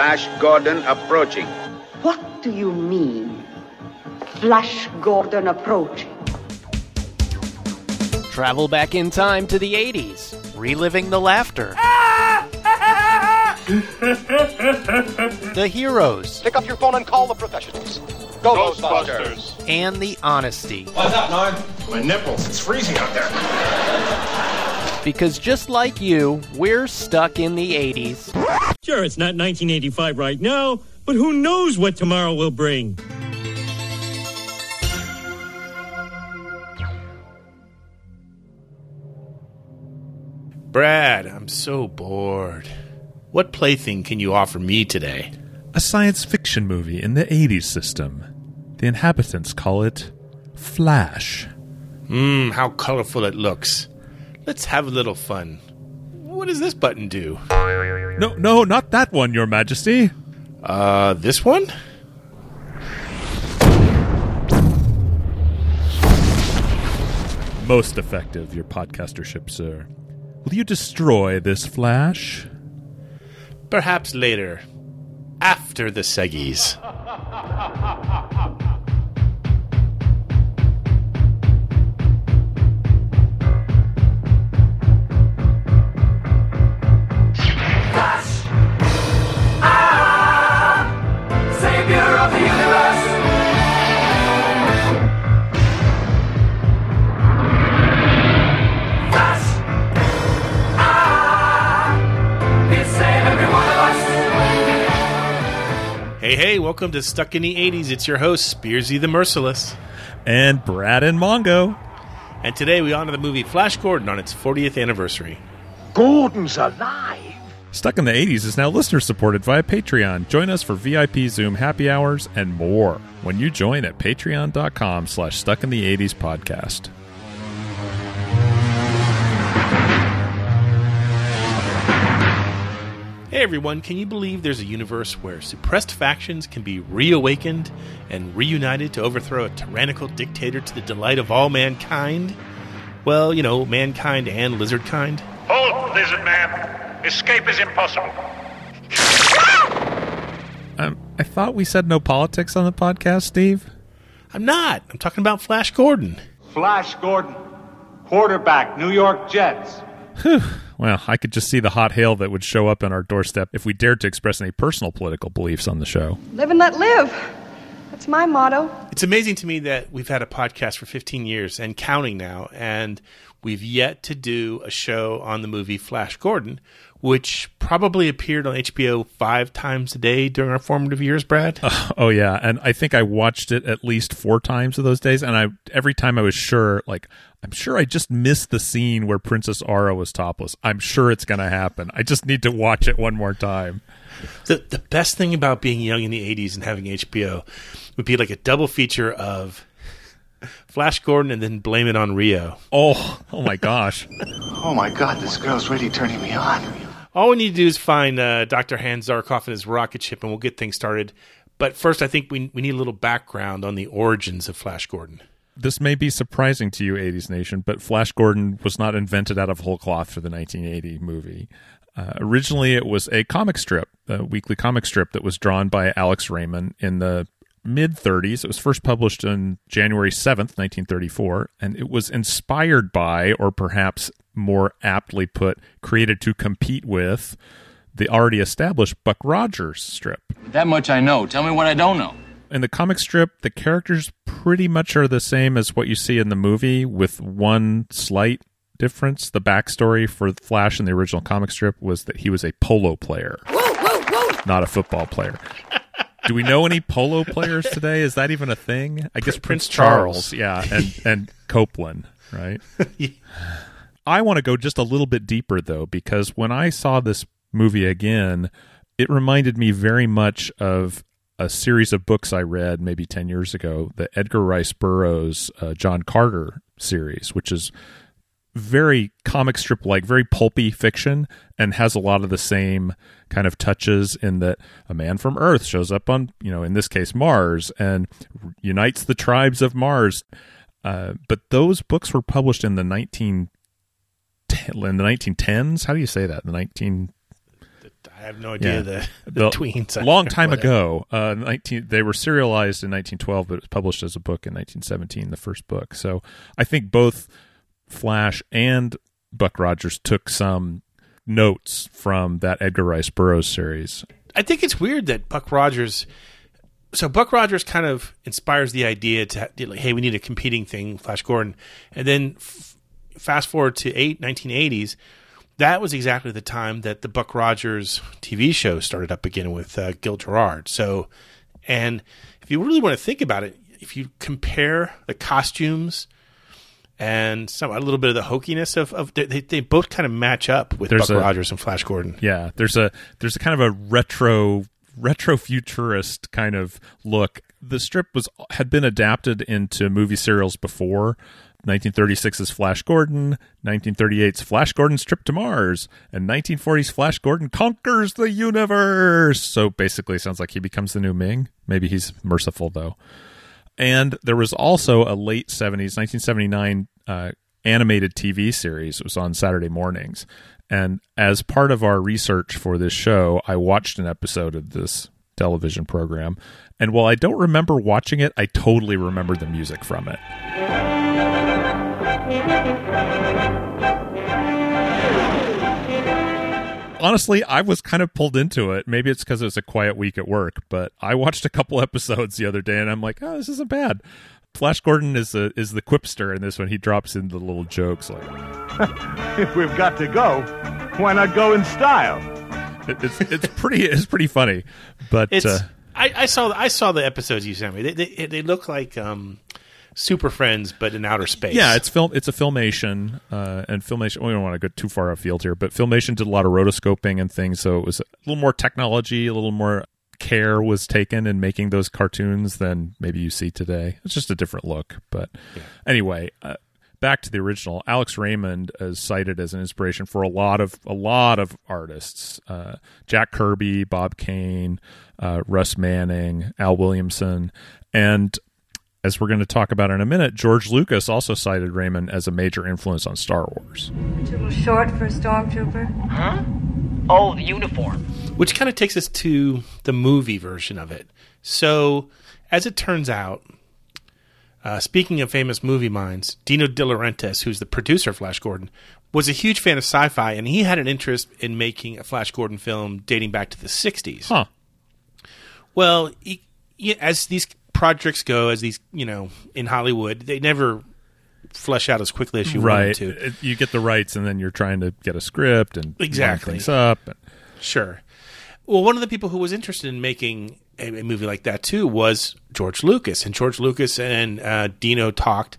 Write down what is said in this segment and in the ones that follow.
Flash Gordon approaching. What do you mean? Flash Gordon approaching. Travel back in time to the 80s, reliving the laughter. the heroes Pick up your phone and call the professionals. Go, Ghostbusters. and the honesty. What's up, Norm? My nipples. It's freezing out there. Because just like you, we're stuck in the 80s. Sure, it's not 1985 right now, but who knows what tomorrow will bring? Brad, I'm so bored. What plaything can you offer me today? A science fiction movie in the 80s system. The inhabitants call it Flash. Mmm, how colorful it looks. Let's have a little fun. What does this button do? No, no, not that one, Your Majesty. Uh, this one? Most effective, Your podcastership, sir. Will you destroy this Flash? Perhaps later. After the Seggies. welcome to Stuck in the 80s. It's your host, Spearsy the Merciless. And Brad and Mongo. And today we honor the movie Flash Gordon on its 40th anniversary. Gordon's alive. Stuck in the 80s is now listener supported via Patreon. Join us for VIP Zoom happy hours and more when you join at patreon.com slash stuck in the 80s podcast. Hey everyone, can you believe there's a universe where suppressed factions can be reawakened and reunited to overthrow a tyrannical dictator to the delight of all mankind? Well, you know, mankind and lizard kind. Hold, lizard man. Escape is impossible. Um, I thought we said no politics on the podcast, Steve. I'm not. I'm talking about Flash Gordon. Flash Gordon, quarterback, New York Jets. Well, I could just see the hot hail that would show up on our doorstep if we dared to express any personal political beliefs on the show. Live and let live. That's my motto. It's amazing to me that we've had a podcast for 15 years and counting now, and we've yet to do a show on the movie Flash Gordon, which probably appeared on HBO five times a day during our formative years, Brad. Oh yeah, and I think I watched it at least four times of those days, and I every time I was sure, like I'm sure I just missed the scene where Princess Aura was topless. I'm sure it's going to happen. I just need to watch it one more time. The the best thing about being young in the 80s and having HBO would be like a double feature of Flash Gordon and then blame it on Rio. Oh, oh my gosh. Oh my god, this girl's really turning me on. All we need to do is find uh, Dr. Hans Zarkov and his rocket ship, and we'll get things started. But first, I think we, we need a little background on the origins of Flash Gordon. This may be surprising to you, 80s Nation, but Flash Gordon was not invented out of whole cloth for the 1980 movie. Uh, originally, it was a comic strip, a weekly comic strip that was drawn by Alex Raymond in the mid 30s. It was first published on January 7th, 1934, and it was inspired by, or perhaps more aptly put, created to compete with the already established Buck Rogers strip. That much I know. Tell me what I don't know. In the comic strip, the characters pretty much are the same as what you see in the movie, with one slight difference. The backstory for Flash in the original comic strip was that he was a polo player, Whoa, whoa, whoa. not a football player. Do we know any polo players today? Is that even a thing? I guess Prince, Prince Charles. Charles, yeah, and and Copeland, right? I want to go just a little bit deeper though, because when I saw this movie again, it reminded me very much of a series of books I read maybe 10 years ago, the Edgar Rice Burroughs uh, John Carter series, which is very comic strip like, very pulpy fiction, and has a lot of the same kind of touches in that a man from Earth shows up on, you know, in this case, Mars and unites the tribes of Mars. Uh, but those books were published in the 19 in the 1910s. How do you say that? The 19 I have no idea Yeah. the, the, tweens. A long time ago, uh, 19, they were serialized in 1912, but it was published as a book in 1917, the first book. So I think both Flash and Buck Rogers took some notes from that Edgar Rice Burroughs series. I think it's weird that Buck Rogers. So Buck Rogers kind of inspires the idea to like, hey, we need a competing thing, Flash Gordon, and then f- fast forward to eight 1980s. That was exactly the time that the Buck Rogers TV show started up again with uh, Gil Gerard. So, and if you really want to think about it, if you compare the costumes and some a little bit of the hokiness of, of they, they both kind of match up with There's Buck a- Rogers and Flash Gordon. Yeah, there's a there's a kind of a retro retro futurist kind of look. The strip was had been adapted into movie serials before. 1936's Flash Gordon, 1938's Flash Gordon's Trip to Mars, and 1940's Flash Gordon conquers the universe. So basically, sounds like he becomes the new Ming. Maybe he's merciful though. And there was also a late 70s, 1979 uh, animated TV series. It was on Saturday mornings. And as part of our research for this show, I watched an episode of this television program. And while I don't remember watching it, I totally remember the music from it. Honestly, I was kind of pulled into it. Maybe it's because it was a quiet week at work, but I watched a couple episodes the other day, and I'm like, oh, this isn't bad. Flash Gordon is the is the quipster in this one. He drops in the little jokes like, if we've got to go, why not go in style? it, it's it's pretty it's pretty funny, but It's uh, I, I saw I saw the episodes you sent me. They they, they look like um, Super Friends, but in outer space. Yeah, it's film. It's a filmation, uh, and filmation. We don't want to go too far afield here, but filmation did a lot of rotoscoping and things, so it was a little more technology, a little more care was taken in making those cartoons than maybe you see today. It's just a different look, but anyway. Uh, Back to the original, Alex Raymond is cited as an inspiration for a lot of a lot of artists: uh, Jack Kirby, Bob Kane, uh, Russ Manning, Al Williamson, and as we're going to talk about in a minute, George Lucas also cited Raymond as a major influence on Star Wars. A little short for a stormtrooper. Huh? Oh, the uniform. which kind of takes us to the movie version of it. So, as it turns out, uh, speaking of famous movie minds, Dino De Laurentiis, who's the producer of Flash Gordon, was a huge fan of sci-fi, and he had an interest in making a Flash Gordon film dating back to the '60s. Huh. Well, he, he- as these projects go, as these you know in Hollywood, they never flesh out as quickly as you want right. them to. You get the rights, and then you're trying to get a script and Exactly. things up. And, Sure. Well, one of the people who was interested in making a, a movie like that too was George Lucas, and George Lucas and uh, Dino talked.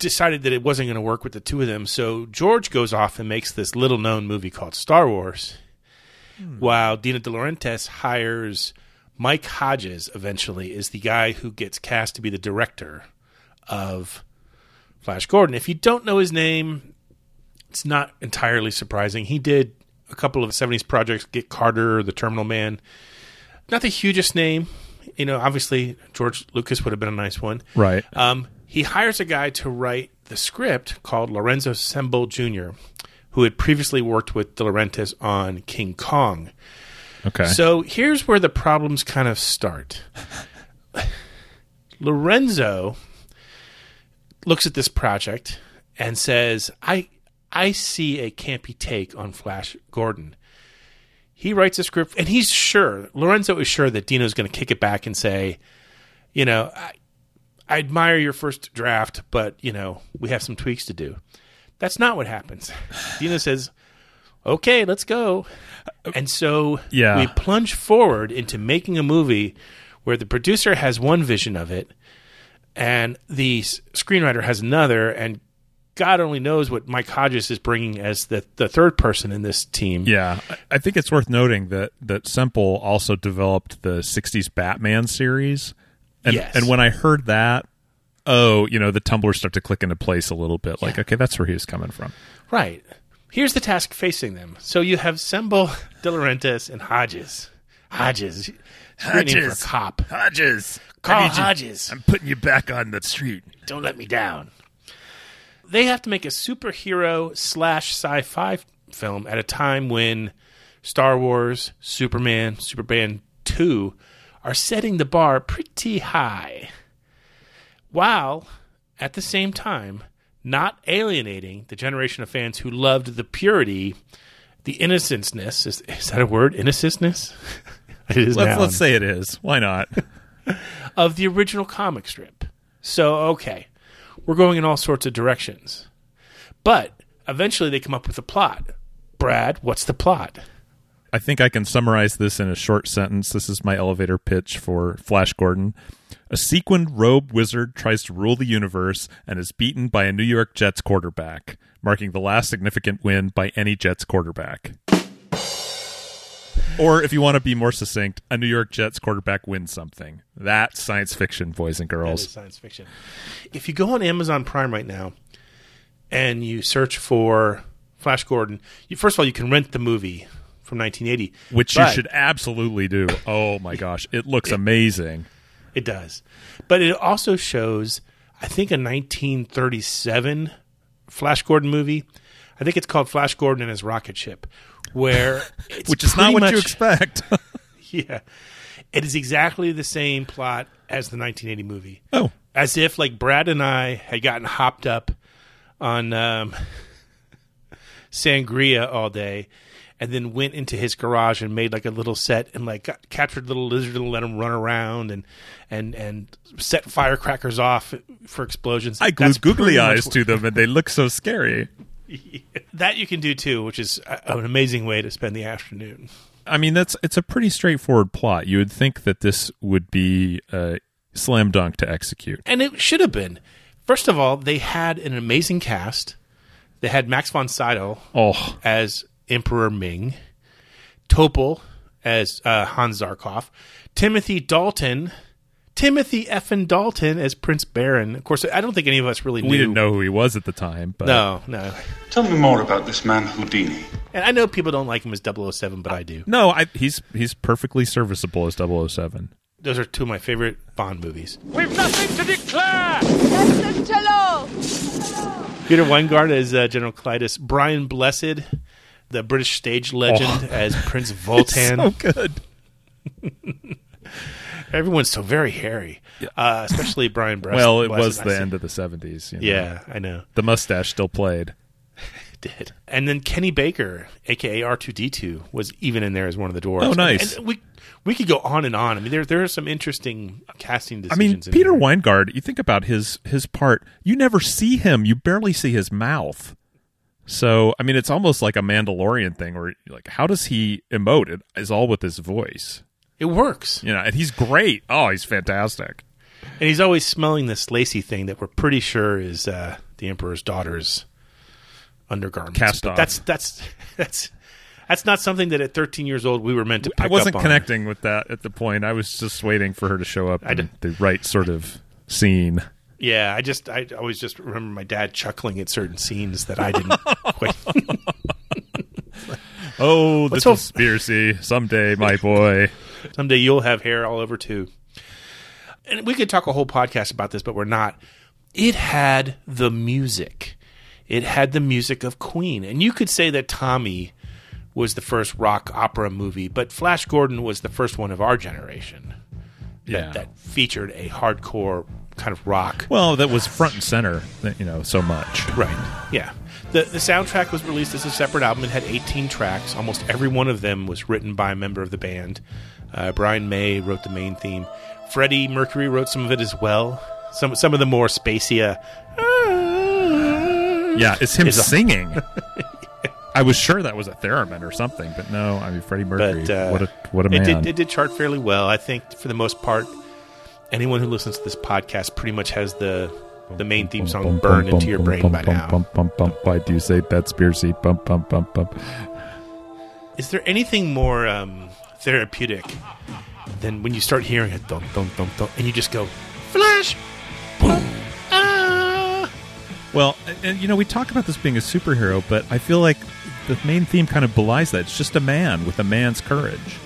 Decided that it wasn't going to work with the two of them, so George goes off and makes this little-known movie called Star Wars, while Dino De Laurentiis hires Mike Hodges. Eventually, is the guy who gets cast to be the director of Flash Gordon. If you don't know his name, it's not entirely surprising. He did a couple of 70s projects, Get Carter, The Terminal Man. Not the hugest name. You know, obviously, George Lucas would have been a nice one. Right. Um, he hires a guy to write the script called Lorenzo Semple Jr., who had previously worked with De Laurentiis on King Kong. Okay. So here's where the problems kind of start. Lorenzo looks at this project and says, "I I see a campy take on Flash Gordon." He writes a script, and he's sure Lorenzo is sure that Dino's going to kick it back and say, "You know, I, I admire your first draft, but you know, we have some tweaks to do." That's not what happens. Dino says, "Okay, let's go." Uh, and so Yeah. we plunge forward into making a movie where the producer has one vision of it and the s- screenwriter has another and God only knows what Mike Hodges is bringing as the the third person in this team. Yeah, I- I think it's worth noting that that Semple also developed the '60s Batman series, and Yes. and when I heard that, oh, you know, the tumblers start to click into place a little bit. Like, okay, that's where he was coming from. Right. Here's the task facing them. So you have Semple, De Laurentiis, and Hodges. Hodges. It's a great name for Hodges. cop. Hodges, need you- Hodges. I'm putting you back on the street. Don't let me down. They have to make a superhero slash sci fi film at a time when Star Wars, Superman, Superman 2 are setting the bar pretty high. While at the same time not alienating the generation of fans who loved the purity, the innocenceness is, is that a word? Innocenceness? it is let's, let's say it is. Why not? of the original comic strip. So, okay, we're going in all sorts of directions. But eventually they come up with a plot. Brad, what's the plot? I think I can summarize this in a short sentence. This is my elevator pitch for Flash Gordon. A sequined robe wizard tries to rule the universe and is beaten by a New York Jets quarterback, marking the last significant win by any Jets quarterback. Or if you want to be more succinct, a New York Jets quarterback wins something. That's science fiction, boys and girls. science fiction. If you go on Amazon Prime right now and you search for Flash Gordon, you, first of all, you can rent the movie from 1980, Which you should absolutely do. Oh my gosh, it looks amazing. It does. But it also shows, I think, a 1937 Flash Gordon movie. I think it's called Flash Gordon and his rocket ship, where it's Which is not what you expect. yeah. It is exactly the same plot as the 1980 movie. Oh. As if, like, Brad and I had gotten hopped up on um, sangria all day and then went into his garage and made like a little set and like got, captured little lizard and let him run around and and and set firecrackers off for explosions. I glued googly eyes to them and they look so scary. that you can do too, which is an amazing way to spend the afternoon. I mean, that's it's a pretty straightforward plot. You would think that this would be a slam dunk to execute. And it should have been. First of all, they had an amazing cast. They had Max von Sydow Oh. as Emperor Ming, Topol as uh, Hans Zarkov, Timothy Dalton, Timothy effin Dalton as Prince Barin. Of course, I don't think any of us really knew. We didn't know who he was at the time, but No, no. Tell me more about this man Houdini. And I know people don't like him as 007, but I do. no, I, he's he's perfectly serviceable as 007. Those are two of my favorite Bond movies. We've nothing to declare! Peter Wyngarde as uh, General Klytus, Brian Blessed, the British stage legend, Oh. as Prince Voltan. so good. Everyone's so very hairy, uh, especially Brian Blessed. well, it was the end of the 70s. you know. Yeah, I know. The mustache still played. did. And then Kenny Baker, aka R two D two, was even in there as one of the dwarves. Oh, nice. And, and we we could go on and on. I mean, there there are some interesting casting decisions. I mean, Peter there. Wyngarde, you think about his his part, you never see him. You barely see his mouth. So, I mean, it's almost like a Mandalorian thing where like how does he emote? It is all with his voice. It works. You know, and he's great. Oh, he's fantastic. And he's always smelling this lacy thing that we're pretty sure is uh, the Emperor's daughter's undergarments. Cast off. That's that's that's that's not something that at 13 years old we were meant to. Pick I wasn't connecting with that at the point. I was just waiting for her to show up in the right sort of scene. Yeah, I just I always just remember my dad chuckling at certain scenes that I didn't quite. Oh, the Let's hope- conspiracy. Someday, my boy. Someday you'll have hair all over too. And we could talk a whole podcast about this, but we're not. It had the music. It had the music of Queen. And you could say that Tommy was the first rock opera movie, but Flash Gordon was the first one of our generation that, Yeah. that featured a hardcore kind of rock. Well, that was front and center, you know, so much. Right. Yeah. The the soundtrack was released as a separate album. It had 18 tracks. Almost every one of them was written by a member of the band. Uh, Brian May wrote the main theme. Freddie Mercury wrote some of it as well. Some some of the more spacia. Yeah, it's him Is singing. I was sure that was a theremin or something, but no. I mean, Freddie Mercury. But uh, what a what a it man! did, it did chart fairly well. I think for the most part, anyone who listens to this podcast pretty much has the the main theme song Bum, burned bum, into your brain by now. Why do you say that, bum. Is there anything more um, therapeutic than when you start hearing it, dum, dum, dum, dum, and you just go, Flash! Boom! Ah! Well, and, and, you know, we talk about this being a superhero, but I feel like the main theme kind of belies that. It's just a man with a man's courage.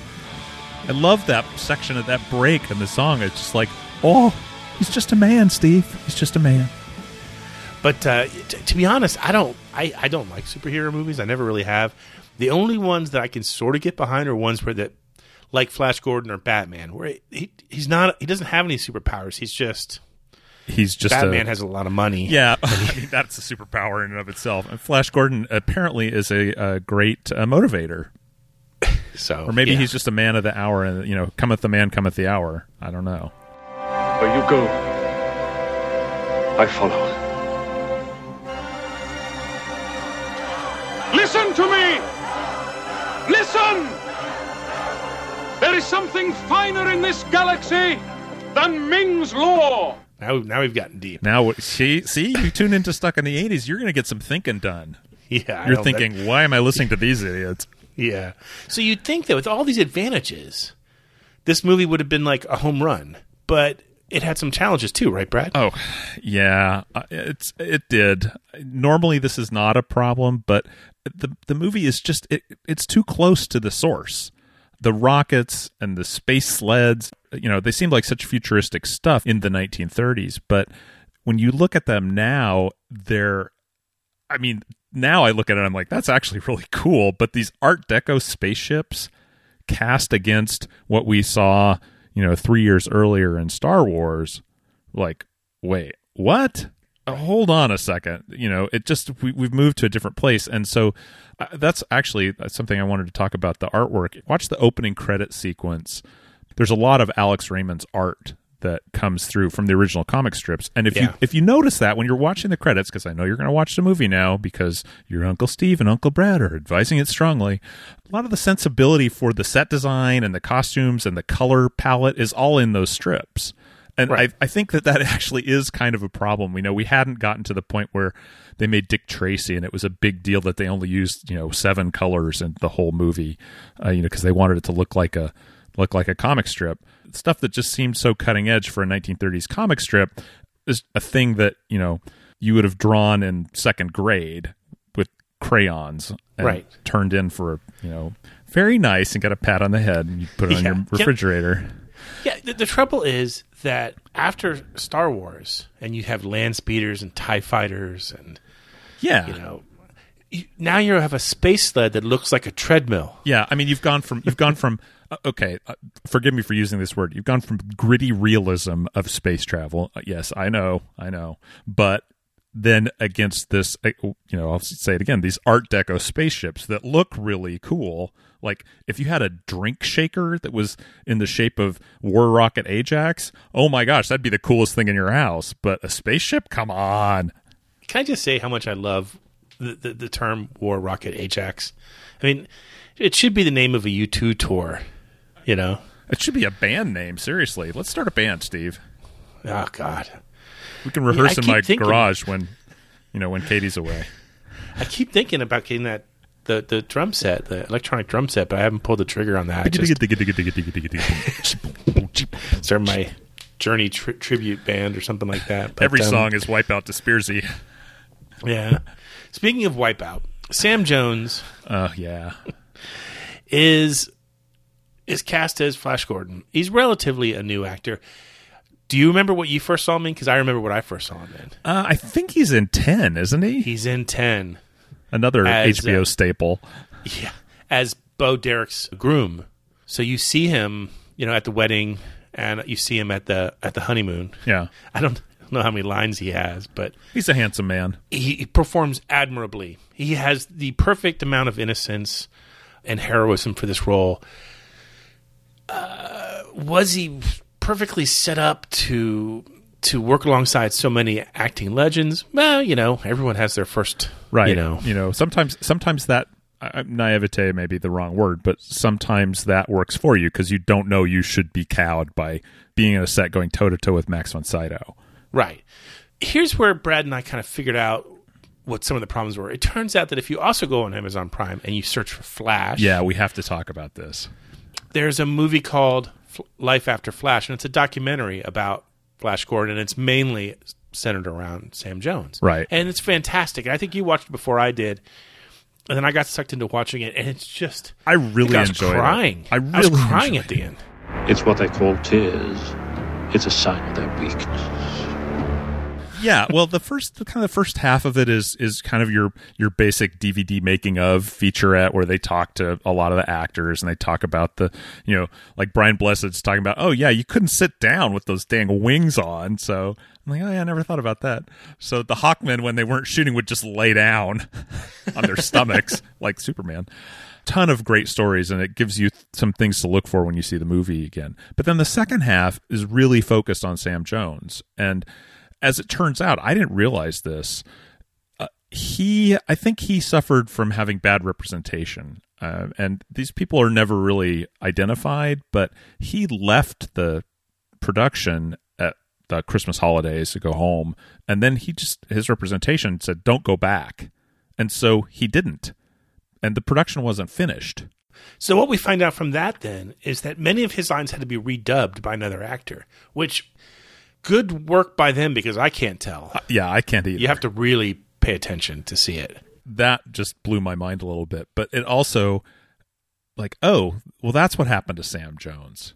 I love that section of that break in the song. It's just like, oh, he's just a man, Steve. He's just a man. But uh, t- to be honest, I don't. I, I don't like superhero movies. I never really have. The only ones that I can sort of get behind are ones where that, like Flash Gordon or Batman, where he he's not he doesn't have any superpowers. He's just he's just Batman a, has a lot of money. Yeah, I mean that's a superpower in and of itself. And Flash Gordon apparently is a, a great uh, motivator. So, or maybe yeah. he's just a man of the hour, and you know, cometh the man, cometh the hour. I don't know. Where you go, I follow. Listen to me! Listen! There is something finer in this galaxy than Ming's law. Now, now we've gotten deep. Now, see, see, you tune into Stuck in the '80s, you're going to get some thinking done. Yeah, you're thinking, that- why am I listening to these idiots? Yeah. So you'd think that with all these advantages, this movie would have been like a home run, but it had some challenges too, right, Brad? Oh, yeah, uh, it's it did. Normally, this is not a problem, but the the movie is just it, it's too close to the source. The rockets and the space sleds, you know, they seem like such futuristic stuff in the 1930s, but when you look at them now, they're I mean, now I look at it, I'm like, that's actually really cool. But these Art Deco spaceships cast against what we saw, you know, three years earlier in Star Wars, like, wait, what? Uh, hold on a second. You know, it just we, we've moved to a different place, and so uh, that's actually something I wanted to talk about. The artwork. Watch the opening credit sequence. There's a lot of Alex Raymond's art that comes through from the original comic strips. And if you if you notice that when you're watching the credits, because I know you're going to watch the movie now because your Uncle Steve and Uncle Brad are advising it strongly, a lot of the sensibility for the set design and the costumes and the color palette is all in those strips. And Right. I, I think that that actually is kind of a problem. We know we hadn't gotten to the point where they made Dick Tracy, and it was a big deal that they only used you know seven colors in the whole movie, uh, you know, because they wanted it to look like a look like a comic strip. Stuff that just seemed so cutting edge for a 1930s comic strip is a thing that you know you would have drawn in second grade with crayons, and Right. Turned in for you know very nice and got a pat on the head, and you put it on Yeah. your refrigerator. Yeah, the, the trouble is that after Star Wars, and you have land speeders and Tie fighters, and Yeah, you know, you, now you have a space sled that looks like a treadmill. Yeah, I mean you've gone from you've gone from okay, uh, forgive me for using this word. You've gone from gritty realism of space travel. Uh, yes, I know, I know, but then against this, uh, you know, I'll say it again: these Art Deco spaceships that look really cool. Like if you had a drink shaker that was in the shape of War Rocket Ajax, oh my gosh, that'd be the coolest thing in your house. But a spaceship, come on. Can I just say how much I love the, the, the term War Rocket Ajax? I mean, it should be the name of a U2 tour, you know? It should be a band name. Seriously, let's start a band, Steve. Oh, God. We can rehearse I in my thinking- garage when, you know, when Katie's away. I keep thinking about getting that. The, the drum set, the electronic drum set, but I haven't pulled the trigger on that. Just start my Journey tri- tribute band or something like that. But, Every um, song is Wipeout to Spearsy. Yeah. Speaking of Wipeout, Sam Jones Oh yeah. is is cast as Flash Gordon. He's relatively a new actor. Do you remember what you first saw him in? Because I remember what I first saw him in. Uh, I think he's in ten, isn't he? He's in Ten. Another As, HBO uh, staple. Yeah, as Bo Derek's groom. So you see him, you know, at the wedding, and you see him at the at the honeymoon. Yeah, I don't know how many lines he has, but he's a handsome man. he, he performs admirably. He has the perfect amount of innocence and heroism for this role. Uh, was he perfectly set up to to work alongside so many acting legends? Well, you know, everyone has their first, Right. You know, You know. Sometimes, sometimes that uh, naivete may be the wrong word, but sometimes that works for you because you don't know you should be cowed by being in a set going toe to toe with Max von Sydow. Right. Here's where Brad and I kind of figured out what some of the problems were. It turns out that if you also go on Amazon Prime and you search for Flash, Yeah, we have to talk about this. There's a movie called F- Life After Flash, and it's a documentary about Flash Gordon, and it's mainly centered around Sam Jones. Right. And it's fantastic. I think you watched it before I did. And then I got sucked into watching it, and it's just I really I was enjoyed it. crying. I was crying at the end. It's what they call tears. It's a sign of their weakness. Yeah, well, the first the kind of the first half of it is is kind of your your basic DVD making of featurette where they talk to a lot of the actors and they talk about the you know like Brian Blessed's talking about oh yeah you couldn't sit down with those dang wings on so I'm like oh yeah I never thought about that so the Hawkmen when they weren't shooting would just lay down on their stomachs like Superman ton of great stories and it gives you some things to look for when you see the movie again. But then the second half is really focused on Sam Jones. And as it turns out, I didn't realize this. Uh, he, I think he suffered from having bad representation. Uh, and these people are never really identified, but he left the production at the Christmas holidays to go home. And then he just, his representation said, don't go back. And so he didn't and the production wasn't finished. So what we find out from that then is that many of his lines had to be redubbed by another actor, which good work by them because I can't tell. Uh, yeah, I can't either. You have to really pay attention to see it. That just blew my mind a little bit, but it also like, oh, well that's what happened to Sam Jones.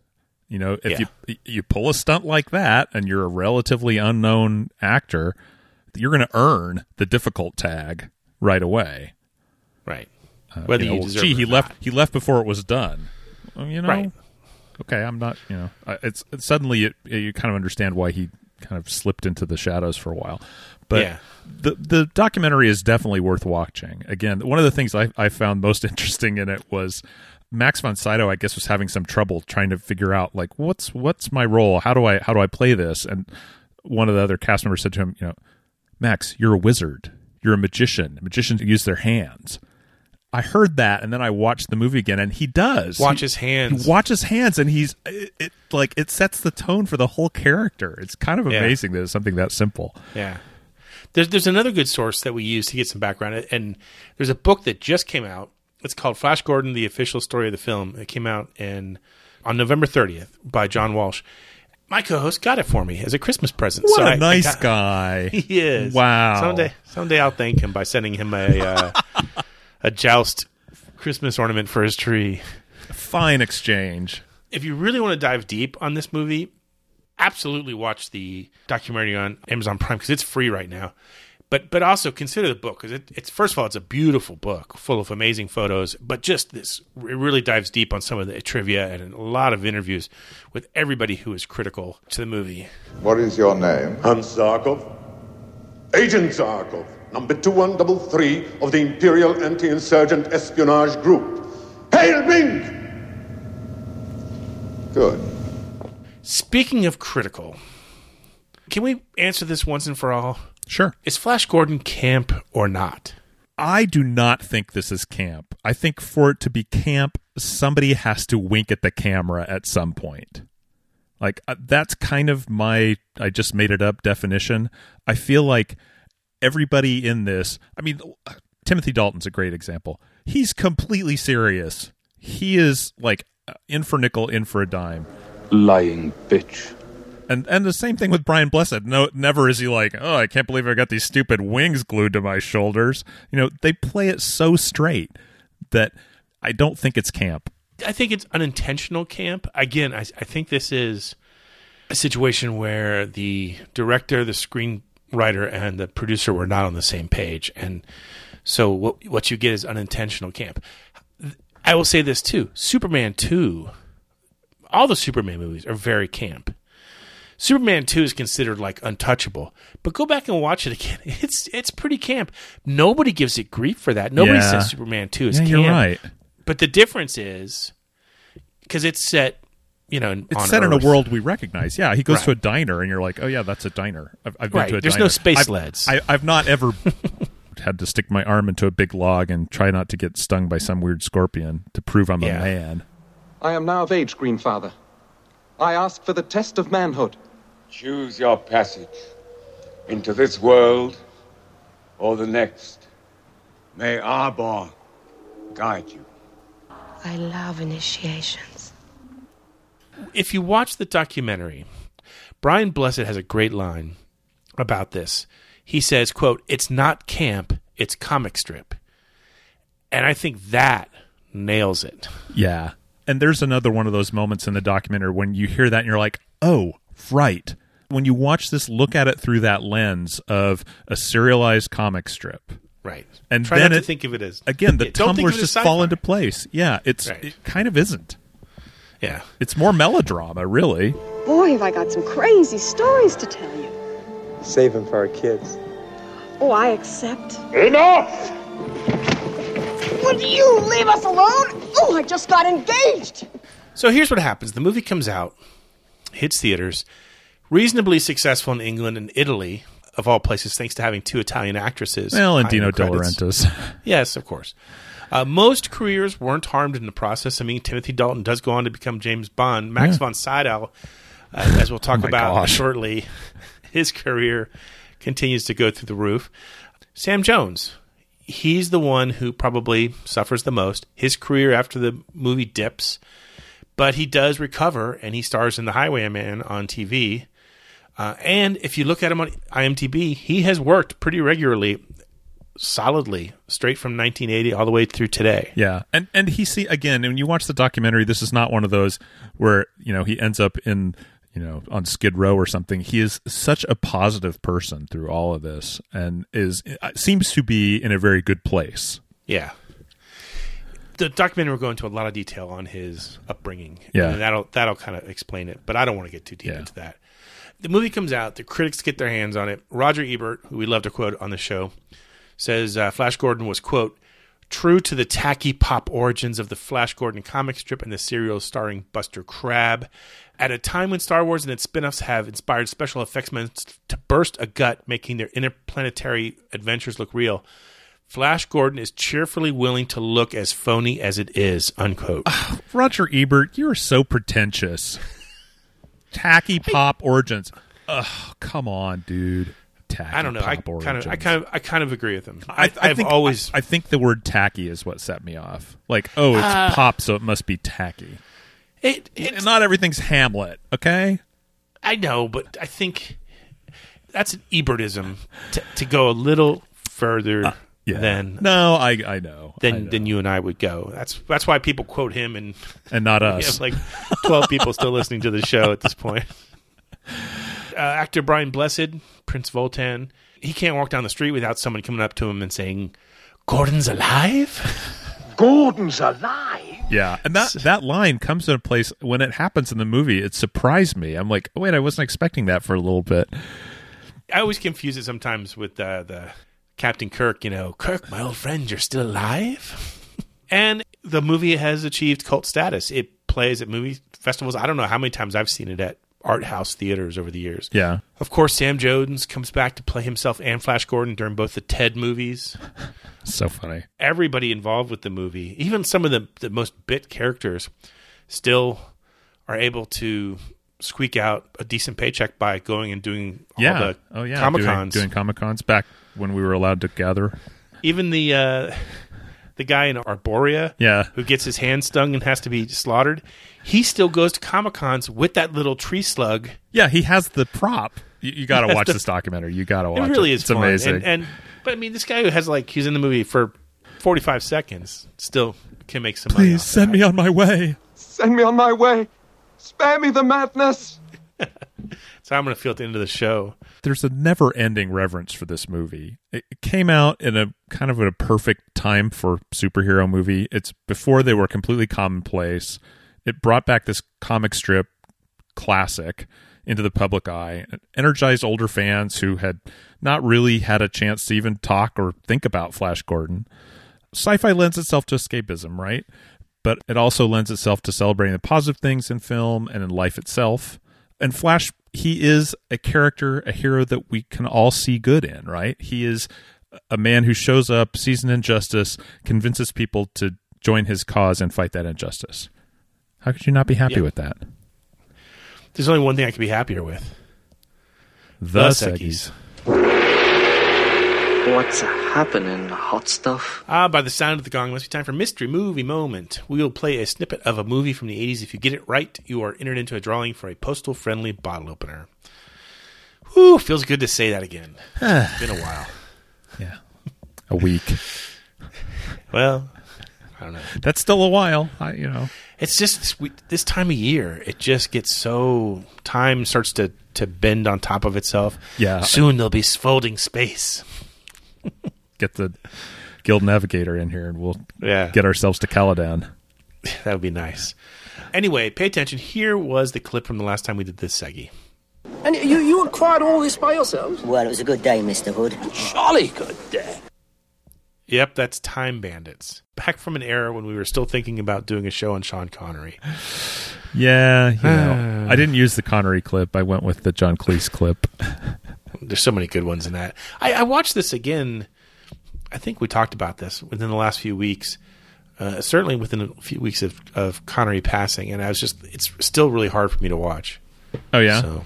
You know, if yeah. you you pull a stunt like that and you're a relatively unknown actor, you're going to earn the difficult tag right away. Right. Uh, Whether you, know, you gee, he not. left. He left before it was done. Well, you know, right. Okay, I'm not. You know, it's, it's suddenly it, you kind of understand why he kind of slipped into the shadows for a while. But yeah. the the documentary is definitely worth watching. Again, one of the things I, I found most interesting in it was Max von Sydow, I guess, was having some trouble trying to figure out like what's what's my role? How do I how do I play this? And one of the other cast members said to him, you know, Max, you're a wizard. You're a magician. Magicians use their hands. I heard that, and then I watched the movie again, and he does watch his hands. He watches hands, and he's it, it, like it sets the tone for the whole character. It's kind of amazing yeah. that it's something that simple. Yeah. There's there's another good source that we use to get some background, and there's a book that just came out. It's called Flash Gordon: The Official Story of the Film. It came out in on November 30th by John Walsh. My co-host got it for me as a Christmas present. What so a I, nice I got, guy! He is. Wow. Someday, someday I'll thank him by sending him a. Uh, a joust Christmas ornament for his tree. Fine exchange. If you really want to dive deep on this movie, absolutely watch the documentary on Amazon Prime because it's free right now. But but also consider the book because it, it's first of all it's a beautiful book full of amazing photos, but just this it really dives deep on some of the trivia and a lot of interviews with everybody who is critical to the movie. What is your name? Hans Zarkov, Agent Zarkov number 2133 of the Imperial Anti-Insurgent Espionage Group. Hail Ming! Good. Speaking of critical, can we answer this once and for all? Sure. Is Flash Gordon camp or not? I do not think this is camp. I think for it to be camp, somebody has to wink at the camera at some point. Like, uh, that's kind of my, I just made it up definition. I feel like everybody in this. I mean, Timothy Dalton's a great example. He's completely serious. He is like uh, in for nickel, in for a dime. Lying bitch. And and the same thing with Brian Blessed. No, never is he like, oh, I can't believe I got these stupid wings glued to my shoulders. You know, they play it so straight that I don't think it's camp. I think it's unintentional camp. Again, I, I think this is a situation where the director, the screen writer and the producer were not on the same page, and so what what you get is unintentional camp. I will say this too: Superman two, all the Superman movies are very camp. Superman 2 is considered like untouchable. But go back and watch it again. It's it's pretty camp. Nobody gives it grief for that. Nobody yeah. says Superman 2 is yeah, camp. You're right. But the difference is because it's set you know, it's set Earth. in a world we recognize. Yeah, he goes right. to a diner, and you're like, oh yeah, that's a diner. I've, I've been to a diner. There's diner. no space I've, sleds. I, have not ever had to stick my arm into a big log and try not to get stung by some weird scorpion to prove I'm yeah. a man. I am now of age, Greenfather. I ask for the test of manhood. Choose your passage into this world or the next. May Arbor guide you. I love initiations if you watch the documentary, Brian Blessed has a great line about this. He says, quote, it's not camp, it's comic strip. And I think that nails it. Yeah. And there's another one of those moments in the documentary when you hear that and you're like, oh, right. when you watch this, look at it through that lens of a serialized comic strip. Right. And Try then not to it, think of it as again the Yeah, tumblers of it as just fall into place. Yeah, it's Right. it kind of isn't. Yeah. It's more melodrama, really. Boy, have I got some crazy stories to tell you. Save them for our kids. Oh, I accept. Enough! Would you leave us alone? Oh, I just got engaged. So here's what happens: the movie comes out, hits theaters, reasonably successful in England and Italy, of all places, thanks to having two Italian actresses. Well, and Dino De. Laurentiis. Yes, of course. Uh, most careers weren't harmed in the process. I mean, Timothy Dalton does go on to become James Bond. Max Yeah. von Sydow, uh, as we'll talk Oh about gosh. shortly, his career continues to go through the roof. Sam Jones, he's the one who probably suffers the most. His career after the movie dips, but he does recover and he stars in The Highwayman on TV. Uh, and if you look at him on IMDb, he has worked pretty regularly, solidly, straight from 1980 all the way through today. Yeah, and and he see again when you watch the documentary, this is not one of those where you know he ends up in you know on Skid Row or something. He is such a positive person through all of this, and is uh, seems to be in a very good place. Yeah. The documentary will go into a lot of detail on his upbringing. Yeah. And that'll that'll kind of explain it, but I don't want to get too deep Yeah. into that. The movie comes out, the critics get their hands on it. Roger Ebert, who we love to quote on the show, says uh, Flash Gordon was quote true to the tacky pop origins of the Flash Gordon comic strip and the serial starring Buster Crabbe. At a time when Star Wars and its spin-offs have inspired special effects men to burst a gut, making their interplanetary adventures look real, Flash Gordon is cheerfully willing to look as phony as it is. Unquote. Roger Ebert, you are so pretentious. Tacky pop origins. Ugh, come on, dude. Tacky I don't know. I kind of, I kind of, I kind of agree with him. I, I, think, always, I, I think the word tacky is what set me off. Like, oh, it's Uh, pop, so it must be tacky. it, it's, Not everything's Hamlet, okay? I know, but I think that's an Ebertism to, to go a little further Uh, Yeah. than no, I I know. Then I know. than you and I would go. That's that's why people quote him and and not us. have like twelve people still listening to the show at this point. Uh, actor Brian Blessed, Prince Voltan, he can't walk down the street without someone coming up to him and saying, "Gordon's alive." Gordon's alive. Yeah, and that that line comes into place when it happens in the movie. It surprised me. I'm like, oh, wait, I wasn't expecting that for a little bit. I always confuse it sometimes with uh, the Captain Kirk. You know, Kirk, my old friend, you're still alive. and the movie has achieved cult status. It plays at movie festivals. I don't know how many times I've seen it at art house theaters over the years. Yeah, Of course, Sam Jones comes back to play himself and Flash Gordon during both the Ted movies. so funny. Everybody involved with the movie, even some of the, the most bit characters, still are able to squeak out a decent paycheck by going and doing all Yeah. the oh yeah. Comic doing, Cons. doing Comic Cons back when we were allowed to gather. even the uh, the guy in Arborea, Yeah. who gets his hand stung and has to be slaughtered, he still goes to Comic Cons with that little tree slug. Yeah, he has the prop. You, you got to watch the- this documentary. You got to watch it really it. is It's fun. amazing. And, and but I mean, this guy who has like he's in the movie for forty five seconds still can make some money. Please send me on my way. Send me on my way. Spare me the madness. So I'm going to feel at the end of the show. There's a never-ending reverence for this movie. It came out in a kind of a perfect time for superhero movie. It's before they were completely commonplace. It brought back this comic strip classic into the public eye. It energized older fans who had not really had a chance to even talk or think about Flash Gordon. Sci-fi lends itself to escapism, right? But it also lends itself to celebrating the positive things in film and in life itself. And Flash, he is a character, a hero that we can all see good in, right? He is a man who shows up, sees an injustice, convinces people to join his cause and fight that injustice. How could you not be happy Yeah. with that? There's only one thing I could be happier with. The Seggies. What's happening, hot stuff? Ah, by the sound of the gong, it must be time for Mystery Movie Moment. We will play a snippet of a movie from the 80s. If you get it right, you are entered into a drawing for a postal friendly bottle opener. Whew, feels good to say that again. it's been a while. Yeah. A week. Well, I don't know. That's still a while. I, you know. It's just this, we, this time of year, it just gets so time starts to to bend on top of itself. Yeah. Soon there'll be folding space. Get the Guild Navigator in here, and we'll Yeah. get ourselves to Caladan. That would be nice. Anyway, pay attention. Here was the clip from the last time we did this Seggy. And you, you acquired all this by yourselves? Well, it was a good day, Mr. Hood. Jolly good day. Yep, that's Time Bandits. Back from an era when we were still thinking about doing a show on Sean Connery. Yeah, you know, I didn't use the Connery clip. I went with the John Cleese clip. There's so many good ones in that. I, I watched this again. I think we talked about this within the last few weeks. Uh, certainly within a few weeks of, of Connery passing, and I was just it's still really hard for me to watch. Oh yeah, So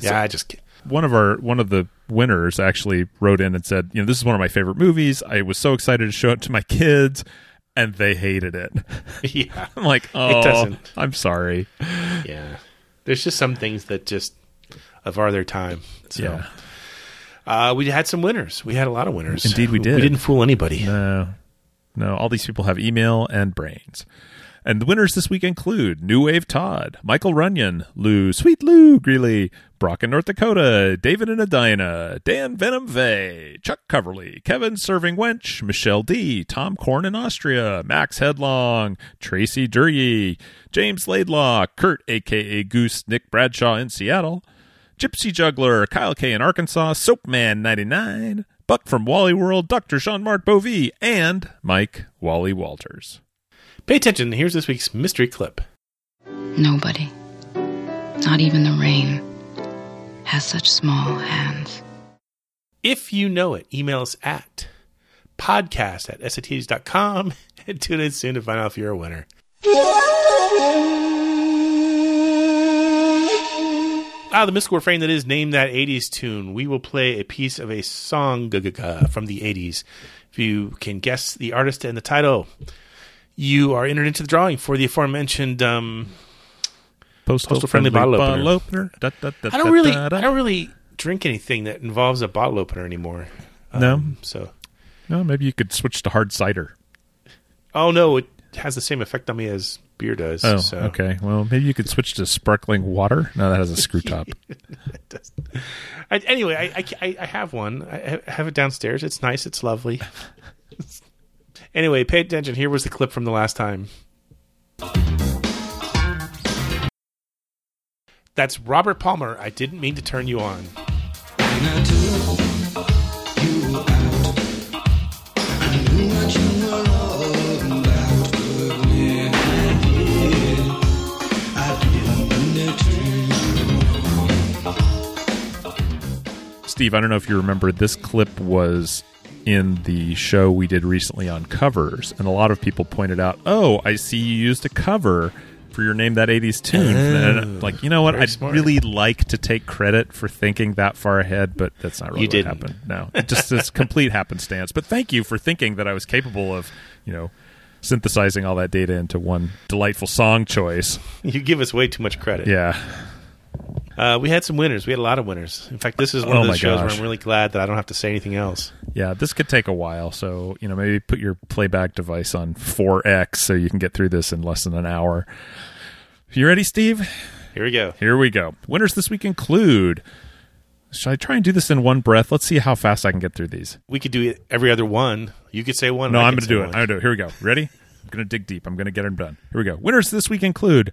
yeah, So- I just one of our one of the winners actually wrote in and said, you know, this is one of my favorite movies. I was so excited to show it to my kids, and they hated it. yeah. I'm like, oh, It doesn't. I'm sorry. Yeah, there's just some things that just of our their time. So. Yeah. Uh, we had some winners. We had a lot of winners. Indeed, we did. We didn't fool anybody. No, no. All these people have email and brains. And the winners this week include New Wave Todd, Michael Runyon, Lou, Sweet Lou Greeley, Brock in North Dakota, David and Adina, Dan Venom Vay, Chuck Coverly, Kevin Serving Wench, Michelle D, Tom Korn in Austria, Max Headlong, Tracy Duryea, James Laidlaw, Kurt aka Goose, Nick Bradshaw in Seattle, Gypsy Juggler, Kyle K in Arkansas, Soapman99, Buck from Wally World, Dr. Jean Marc Bovee, and Mike Wally Walters. Pay attention. Here's this week's mystery clip. Nobody, not even the rain, has such small hands. If you know it, email us at podcast at sitds.com and tune in soon to find out if you're a winner. Ah, the mystical refrain that is name that 80s tune. We will play a piece of a song from the 80s. If you can guess the artist and the title, you are entered into the drawing for the aforementioned um, Postal, friendly bottle opener. opener. Da, da, da, I don't really. I don't really drink anything that involves a bottle opener anymore. No. Um, so, No, maybe you could switch to hard cider. oh no, it has the same effect on me as beer does. Oh, so. okay. Well, maybe you could switch to sparkling water. No, that has a screw top. I, anyway, I, I, I- have one. I have it downstairs. It's nice. It's lovely. anyway, pay attention. Here was the clip from the last time. That's Robert Palmer. I didn't mean to turn you on. Steve, I don't know if you remember, this clip was in the show we did recently on covers, and a lot of people pointed out, "Oh, I see you used a cover for your name that '80s tune." And oh, like, you know what? I'd smart. really like to take credit for thinking that far ahead, but that's not really You what didn't. happened. No, it just it's complete happenstance. But thank you for thinking that I was capable of, you know, synthesizing all that data into one delightful song choice. You give us way too much credit. Yeah. Uh, we had some winners. We had a lot of winners. In fact, this is one Oh of those shows gosh. where I'm really glad that I don't have to say anything else. Yeah, this could take a while. So, you know, maybe put your playback device on 4X so you can get through this in less than an hour. You ready, Steve? Here we go. Here we go. Winners this week include. Should I try and do this in one breath? Let's see how fast I can get through these. We could do it every other one. You could say one. No, I'm going to do say it. one. I'm going to do it. Here we go. Ready? I'm going to dig deep. I'm going to get them done. Here we go. Winners this week include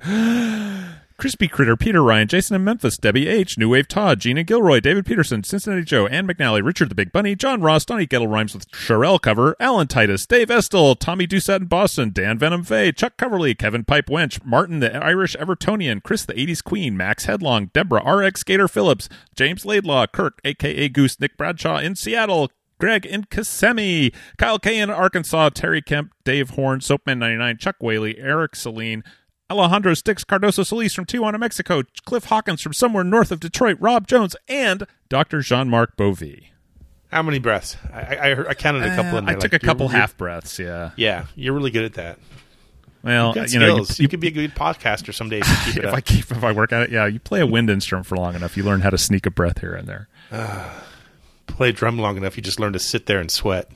Crispy Critter, Peter Ryan, Jason in Memphis, Debbie H, New Wave Todd, Gina Gilroy, David Peterson, Cincinnati Joe, Ann McNally, Richard the Big Bunny, John Ross, Donnie Gettle rhymes with Sherelle cover, Alan Titus, Dave Estel, Tommy Doucette in Boston, Dan Venom Fay, Chuck Coverly, Kevin Pipe Wench, Martin the Irish Evertonian, Chris the 80s Queen, Max Headlong, Deborah RX Skater Phillips, James Laidlaw, Kirk, aka Goose, Nick Bradshaw in Seattle, Greg in Kissimmee, Kyle K in Arkansas, Terry Kemp, Dave Horn, Soapman99, Chuck Whaley, Eric Celine, Alejandro Sticks, Cardoso Solis from Tijuana, Mexico, Cliff Hawkins from somewhere north of Detroit, Rob Jones, and Dr. Jean-Marc Bovee. How many breaths? I, I, I counted a couple. Uh, in there. I took like, a couple half breaths, yeah. Yeah, you're really good at that. Well, you know, you- You, could be a good podcaster someday if you keep it if. I keep if I work at it, yeah, you play a wind instrument for long enough, you learn how to sneak a breath here and there. play drum long enough, you just learn to sit there and sweat.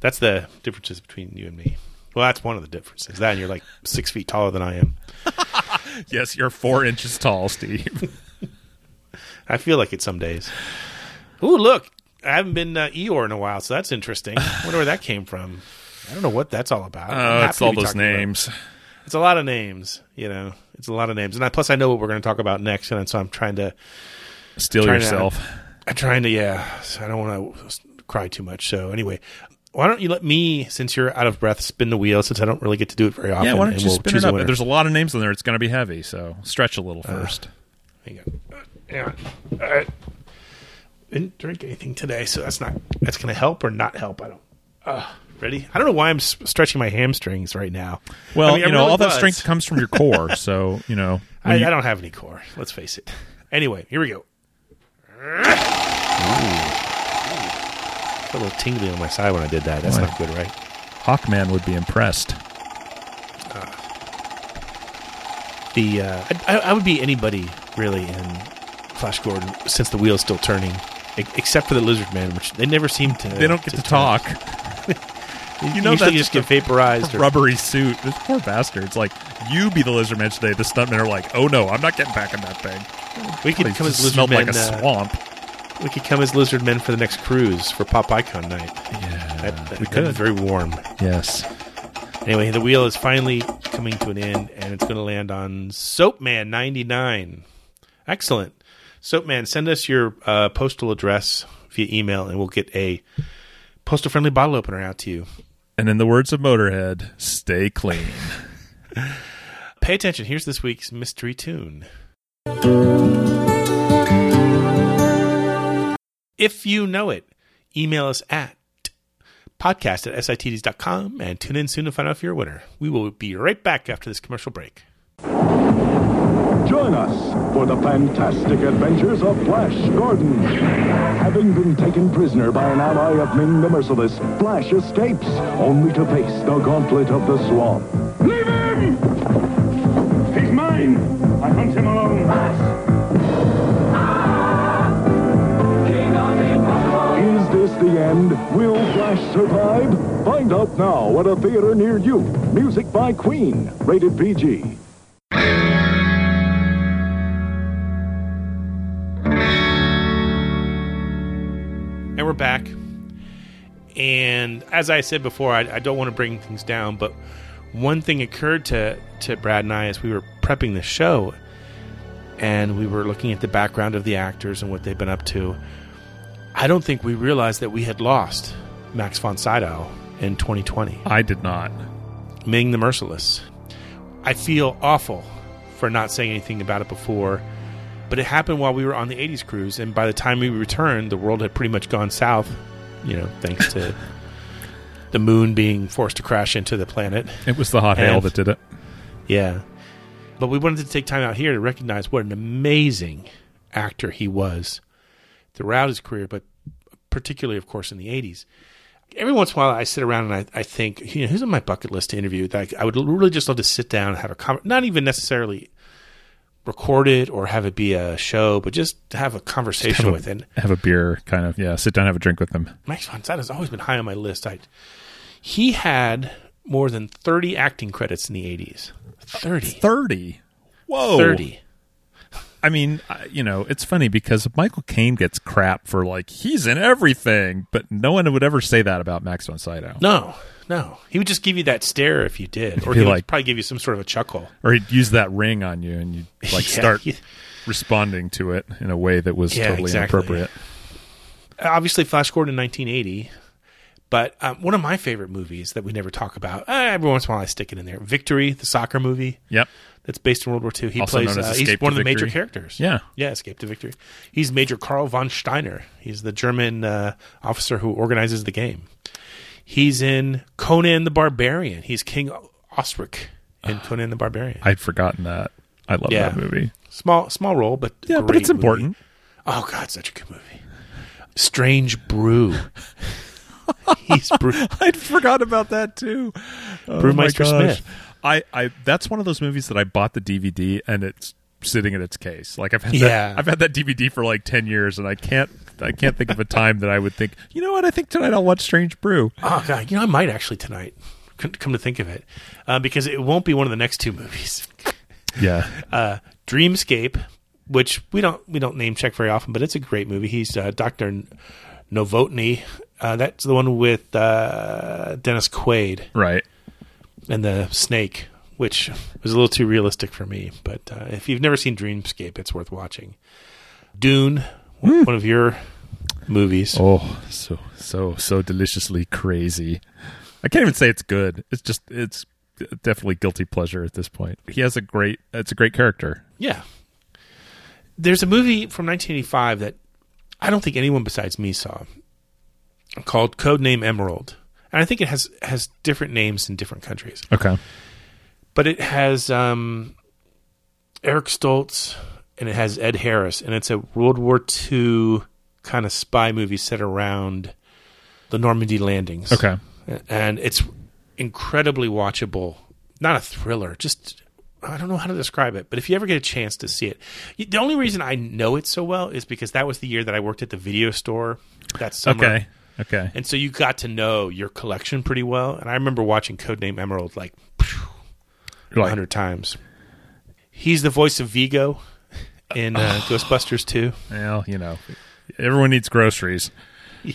That's the differences between you and me. Well, that's one of the differences. That and you're like six feet taller than I am. yes, you're four inches tall, Steve. I feel like it some days. Ooh, look. I haven't been uh, Eeyore in a while, so that's interesting. I wonder where that came from. I don't know what that's all about. I'm Oh, it's all those talking about- names. It's a lot of names, you know. It's a lot of names, and I, plus I know what we're going to talk about next, and so I'm trying to Steal trying to- yourself. I'm trying to, yeah. so I don't want to cry too much. So anyway, why don't you let me, since you're out of breath, spin the wheel? Since I don't really get to do it very often. yeah, why don't you we'll spin choose it up? winner. There's a lot of names in there. It's going to be heavy, so stretch a little first. Hang on. Uh, Yeah. All right. Didn't drink anything today, so that's not that's going to help or not help. I don't. Uh, ready? I don't know why I'm s- stretching my hamstrings right now. well, I mean, you know, really all that strength comes from your core, so you know. I, you- I don't have any core. Let's face it. Anyway, here we go. Felt a little tingly on my side when I did that. That's Boy. not good, right? Hawkman would be impressed. The uh, I, I would be anybody really in Flash Gordon since the wheel's still turning, except for the Lizard Man, which they never seem to. They don't get to, turn. talk. You know, usually just get vaporized. Or, rubbery suit. This poor bastard. It's like you be the lizard man today. The stuntmen are like, "Oh no, I'm not getting back in that thing." we could come as Lizard smelled like a uh, swamp. We could come as Lizard Men for the next cruise for Pop Icon night. Yeah, That, that, we could. very warm. Yes. Anyway, the wheel is finally coming to an end, and it's going to land on Soapman ninety nine. Excellent, Soapman. Send us your uh, postal address via email, and we'll get a postal friendly bottle opener out to you. And in the words of Motorhead, stay clean. Pay attention. Here's this week's mystery tune. If you know it, email us at podcast at sitds.com and tune in soon to find out if you're a winner. We will be right back after this commercial break. Join us for the fantastic adventures of Flash Gordon. Having been taken prisoner by an ally of Ming the Merciless, Flash escapes, only to face the gauntlet of the swamp. Leave him! He's mine! I hunt him alone. End? Will Flash survive? Find out now at a theater near you. Music by Queen, rated PG. And we're back. And as I said before, I, I don't want to bring things down, but one thing occurred to, to Brad and I as we were prepping the show and we were looking at the background of the actors and what they've been up to. I don't think we realized that we had lost Max von Sydow in 2020. I did not. Ming the Merciless. I feel awful for not saying anything about it before, but it happened while we were on the 80s cruise, and by the time we returned, the world had pretty much gone south, you know, thanks to the moon being forced to crash into the planet. It was the hot hail that did it. Yeah. But we wanted to take time out here to recognize what an amazing actor he was throughout his career, but particularly, of course, in the 80s. Every once in a while, I sit around and I, I think, you know, who's on my bucket list to interview? Like, I would really just love to sit down and have a con- not even necessarily record it or have it be a show, but just have a conversation have, with. a, And have a beer, kind of. Yeah, sit down, have a drink with them. Max von Sydow has always been high on my list. I, he had more than 30 acting credits in the 80s. 30. 30. Whoa. 30. I mean, you know, it's funny because Michael Caine gets crap for like he's in everything, but no one would ever say that about Max von Sydow. No, no. He would just give you that stare if you did, or he would probably give you some sort of a chuckle. Or he'd use that ring on you, and you'd like Yeah, start responding to it in a way that was Yeah, totally exactly. inappropriate. Obviously, Flash Gordon in 1980, but um, one of my favorite movies that we never talk about. Uh, every once in a while, I stick it in there. Victory, the soccer movie. Yep. That's based in World War II. He Also plays. Uh, he's one of the major characters. Yeah. yeah, Escape to Victory. He's Major Karl von Steiner. He's the German uh, officer who organizes the game. He's in Conan the Barbarian. He's King Osric in Conan the Barbarian. I'd forgotten that. I love Yeah. that movie. Small small role, but Yeah, but it's important. movie. Oh God, such a good movie. Strange Brew. He's Brew. I'd forgot about that too. Oh, Brewmeister. Smith. I, I that's one of those movies that I bought the DVD and it's sitting in its case. Like I've had Yeah. that, I've had that DVD for like ten years and I can't I can't think of a time that I would think, you know what, I think tonight I'll watch Strange Brew. Oh God, you know I might actually tonight. Come to think of it, uh, because it won't be one of the next two movies. Yeah. Uh, Dreamscape, which we don't we don't name check very often, but it's a great movie. He's uh, Doctor Novotny. Uh, that's the one with uh, Dennis Quaid, Right. And the snake, which was a little too realistic for me. But uh, if you've never seen Dreamscape, it's worth watching. Dune, one of your movies. Oh, so so so deliciously crazy. I can't even say it's good. It's just it's definitely guilty pleasure at this point. He has a great it's a great character. Yeah. There's a movie from 1985 that I don't think anyone besides me saw called Codename Emerald. And I think it has has different names in different countries. Okay. But it has um, Eric Stoltz and it has Ed Harris and it's a World War II kind of spy movie set around the Normandy landings. Okay. And it's incredibly watchable. Not a thriller, just I don't know how to describe it, but if you ever get a chance to see it, the only reason I know it so well is because that was the year that I worked at the video store that summer. Okay. Okay. And so you got to know your collection pretty well. And I remember watching Codename Emerald like a Like- hundred times. He's the voice of Vigo in uh, Ghostbusters 2. Well, you know, everyone needs groceries.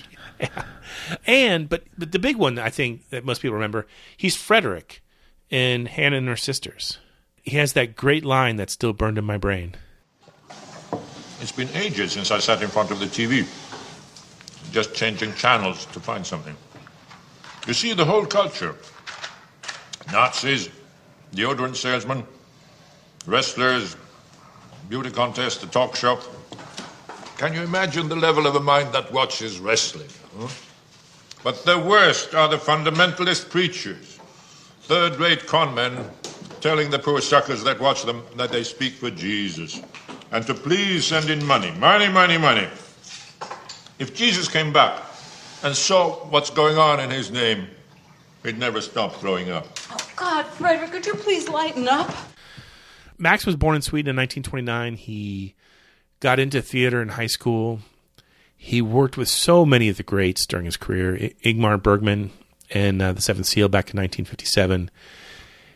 And but but the big one I think that most people remember, he's Frederick in Hannah and Her Sisters. He has that great line that's still burned in my brain. It's been ages since I sat in front of the TV, just changing channels to find something. You see the whole culture Nazis, deodorant salesmen, wrestlers, beauty contest, the talk show. Can you imagine the level of a mind that watches wrestling? huh? But the worst are the fundamentalist preachers, third rate con men telling the poor suckers that watch them that they speak for Jesus and to please send in money. Money, money, money. If Jesus came back and saw what's going on in his name, he'd never stop throwing up. Oh, God, Frederick, could you please lighten up? Max was born in Sweden in 1929. He got into theater in high school. He worked with so many of the greats during his career. I- Ingmar Bergman and uh, The Seventh Seal back in 1957.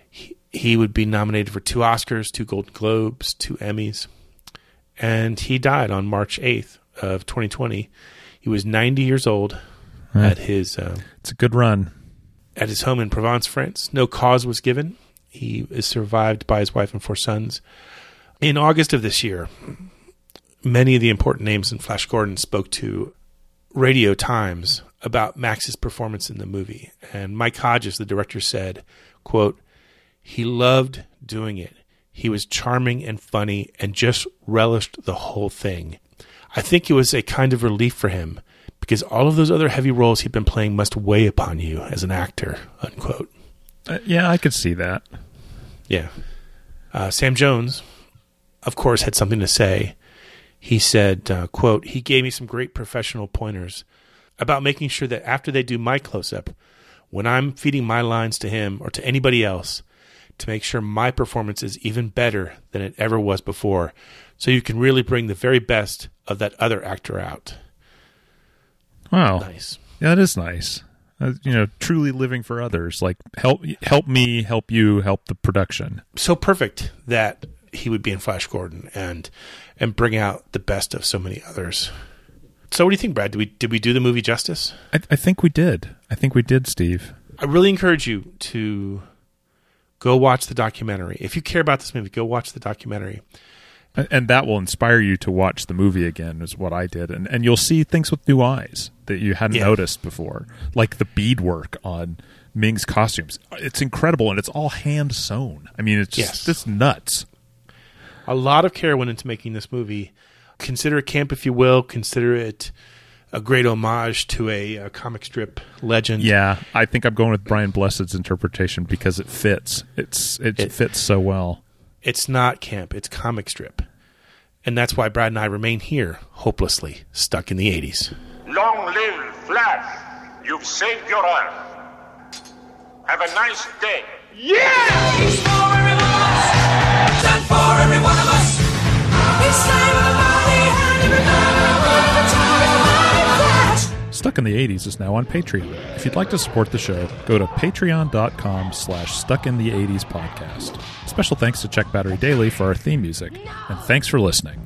He, he would be nominated for two Oscars, two Golden Globes, two Emmys. And he died on March 8th of 2020. He was 90 years old at his uh, It's a good run. at his home in Provence, France. No cause was given. He is survived by his wife and four sons. In August of this year, many of the important names in Flash Gordon spoke to Radio Times about Max's performance in the movie. And Mike Hodges, the director, said, quote, he loved doing it. He was charming and funny and just relished the whole thing. I think it was a kind of relief for him because all of those other heavy roles he'd been playing must weigh upon you as an actor, unquote. Uh, yeah, I could see that. Yeah. Uh, Sam Jones, of course, had something to say. He said, uh, quote, he gave me some great professional pointers about making sure that after they do my close up, when I'm feeding my lines to him or to anybody else, to make sure my performance is even better than it ever was before, so you can really bring the very best of that other actor out. Wow. Nice. Yeah, that is nice. Uh, you know, truly living for others. Like help help me, help you, help the production. so perfect that he would be in Flash Gordon and and bring out the best of so many others. So what do you think, Brad? Did we did we do the movie justice? I, I think we did. I think we did, Steve. I really encourage you to go watch the documentary. If you care about this movie, go watch the documentary. And, that will inspire you to watch the movie again, is what I did. And, and you'll see things with new eyes that you hadn't Yeah. noticed before, like the beadwork on Ming's costumes. It's incredible, and it's all hand sewn. I mean, it's Yes. just nuts. A lot of care went into making this movie. Consider it camp if you will. Consider it a great homage to a, a comic strip legend. Yeah, I think I'm going with Brian Blessed's interpretation because it fits. It's it, It- fits so well. It's not camp, it's comic strip. And that's why Brad and I remain here, hopelessly stuck in the 80s. Long live Flash! You've saved your Earth. Have a nice day. Yeah! He's for every one of us. Done for every one of us. He's saving the body and every man with a time flash. Stuck in the 80s is now on Patreon. If you'd like to support the show, go to patreon.com slash stuck in the 80s podcast. Special thanks to Check Battery Daily for our theme music, and thanks for listening.